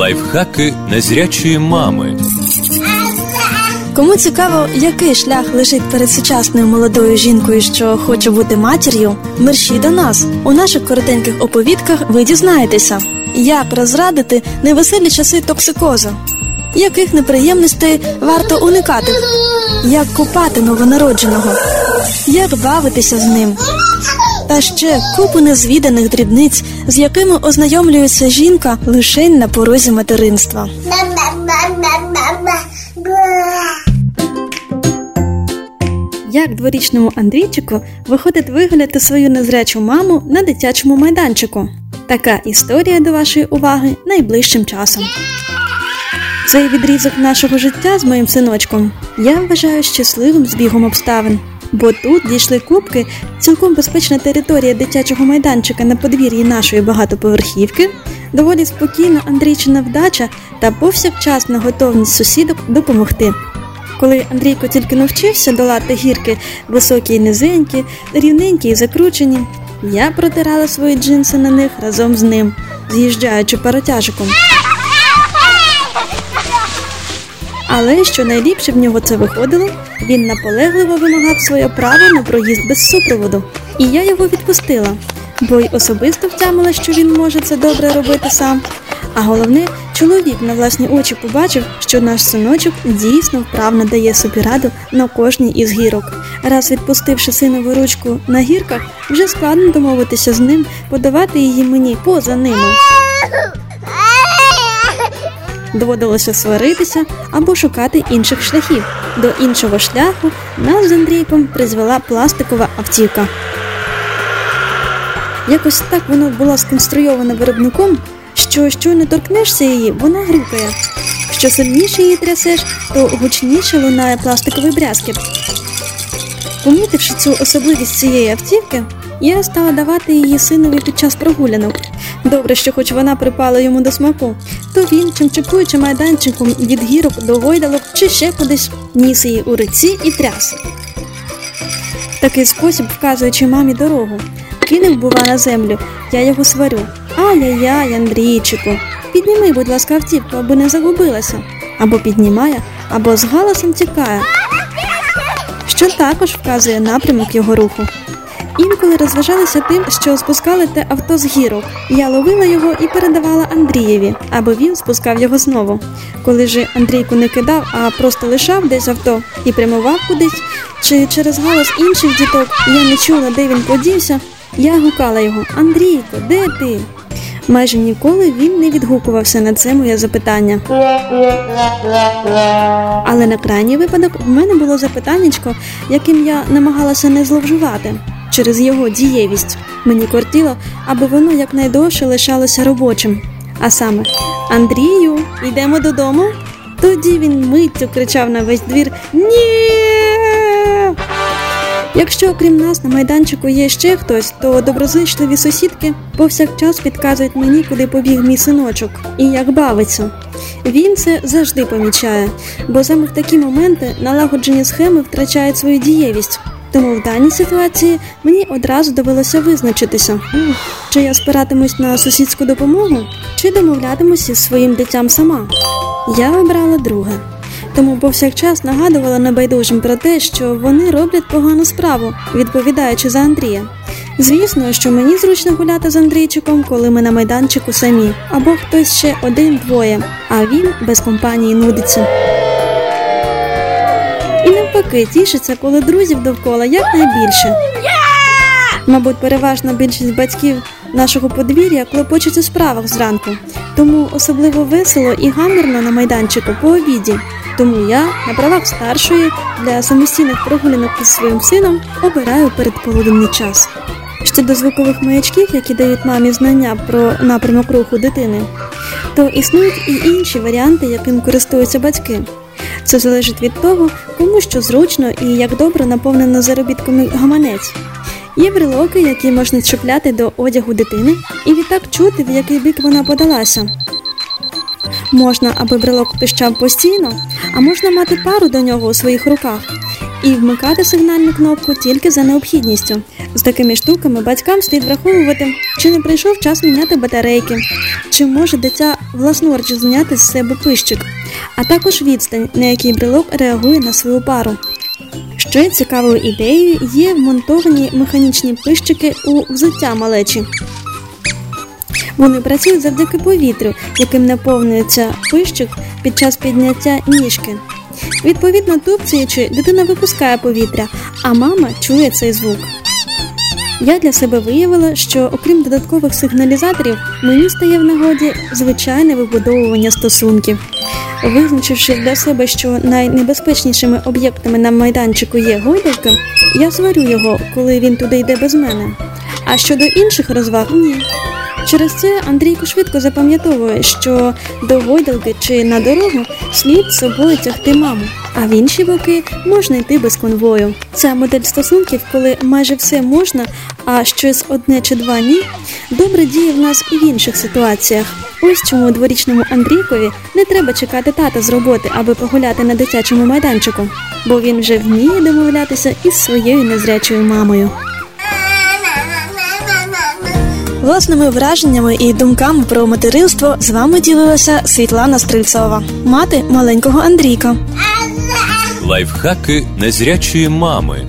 Лайфхаки незрячої мами. Кому цікаво, який шлях лежить перед сучасною молодою жінкою, що хоче бути матір'ю, мерщій до нас. У наших коротеньких оповідках ви дізнаєтеся, як розрадити невеселі часи токсикозу, яких неприємностей варто уникати, як купати новонародженого, як бавитися з ним. Та ще купу незвіданих дрібниць, з якими ознайомлюється жінка лише на порозі материнства. Як дворічному Андрійчику виходить виглядати свою незрячу маму на дитячому майданчику? Така історія до вашої уваги найближчим часом. Цей відрізок нашого життя з моїм синочком я вважаю щасливим збігом обставин, бо тут дійшли кубки, цілком безпечна територія дитячого майданчика на подвір'ї нашої багатоповерхівки, доволі спокійна Андрійчина вдача та повсякчасна готовність сусідок допомогти. Коли Андрійко тільки навчився долати гірки високі й низенькі, рівненькі й закручені, я протирала свої джинси на них разом з ним, з'їжджаючи паротяжиком. Але що найліпше в нього це виходило, він наполегливо вимагав своє право на проїзд без супроводу. І я його відпустила, бо й особисто втямила, що він може це добре робити сам. А головне, чоловік на власні очі побачив, що наш синочок дійсно вправно дає собі раду на кожній із гірок. Раз відпустивши синову ручку на гірках, вже складно домовитися з ним, подавати її мені поза ними. Доводилося сваритися або шукати інших шляхів. До іншого шляху нас з Андрійком призвела пластикова автівка. Якось так воно було сконструйовано виробником, що щойно торкнешся її, вона грюкає. Що сильніше її трясеш, то гучніше лунає пластиковий брязкіт. Помітивши цю особливість цієї автівки, я стала давати її синові під час прогулянок. Добре, що хоч вона припала йому до смаку, то він, чимчикуючи майданчиком від гірок до гойдалок чи ще кудись, ніс її у руці і тряс. Такий спосіб, вказуючи мамі дорогу, кинув, бува, на землю, я його сварю. Ай-яй-яй, Андрійчику, підніми, будь ласка, автівку, аби не загубилася. Або піднімає, або з галасом тікає, що також вказує напрямок його руху. Інколи розважалися тим, що спускали те авто з гірок. Я ловила його і передавала Андрієві, аби він спускав його знову. Коли ж Андрійку не кидав, а просто лишав десь авто і прямував кудись, чи через галас інших діток я не чула, де він подівся, я гукала його Андрійко, де ти? Майже ніколи він не відгукувався на це моє запитання. Але на крайній випадок в мене було запитаннячко, яким я намагалася не зловживати через його дієвість. Мені кортіло, аби воно якнайдовше лишалося робочим. А саме Андрію, йдемо додому. Тоді він миттю кричав на весь двір Ні. Якщо окрім нас на майданчику є ще хтось, то доброзичливі сусідки повсякчас підказують мені, куди побіг мій синочок і як бавиться. Він це завжди помічає, бо саме в такі моменти налагоджені схеми втрачають свою дієвість. Тому в даній ситуації мені одразу довелося визначитися, чи я спиратимусь на сусідську допомогу, чи домовлятимуся зі своїм дитям сама. Я обрала друге. Тому повсякчас нагадувала небайдужим про те, що вони роблять погану справу, відповідаючи за Андрія. Звісно, що мені зручно гуляти з Андрійчиком, коли ми на майданчику самі, або хтось ще один-двоє, а він без компанії нудиться. Навпаки тішиться, коли друзів довкола якнайбільше. Мабуть, переважна більшість батьків нашого подвір'я клопочуть у справах зранку, тому особливо весело і гамірно на майданчику по обіді. Тому я на правах старшої для самостійних прогулянок із своїм сином обираю передполуденний час. Щодо звукових маячків, які дають мамі знання про напрямок руху дитини, то існують і інші варіанти, яким користуються батьки. Це залежить від того, кому що зручно і як добре наповнено заробітками гаманець. Є брелоки, які можна чіпляти до одягу дитини, і відтак чути, в який бік вона подалася. Можна, аби брелок пищав постійно, а можна мати пару до нього у своїх руках. І вмикати сигнальну кнопку тільки за необхідністю. З такими штуками батькам слід враховувати, чи не прийшов час міняти батарейки, чи може дитя власноруч зняти з себе пищик, а також відстань, на який брелок реагує на свою пару. Ще цікавою ідеєю є вмонтовані механічні пищики у взуття малечі. Вони працюють завдяки повітрю, яким наповнюється пищик під час підняття ніжки. Відповідно, тупцюючи, дитина випускає повітря, а мама чує цей звук. Я для себе виявила, що окрім додаткових сигналізаторів, мені стає в нагоді звичайне вибудовування стосунків. Визначивши для себе, що найнебезпечнішими об'єктами на майданчику є гойдалка, я сварю його, коли він туди йде без мене. А щодо інших розваг ні. Через це Андрійко швидко запам'ятовує, що до гойдалки чи на дорогу слід собою тягти маму, а в інші боки можна йти без конвою. Ця модель стосунків, коли майже все можна, а щось одне чи два ні, добре діє в нас і в інших ситуаціях. Ось чому дворічному Андрійкові не треба чекати тата з роботи, аби погуляти на дитячому майданчику, бо він вже вміє домовлятися із своєю незрячою мамою. Власними враженнями і думками про материнство з вами ділилася Світлана Стрельцова, мати маленького Андрійка. Лайфхаки незрячої мами.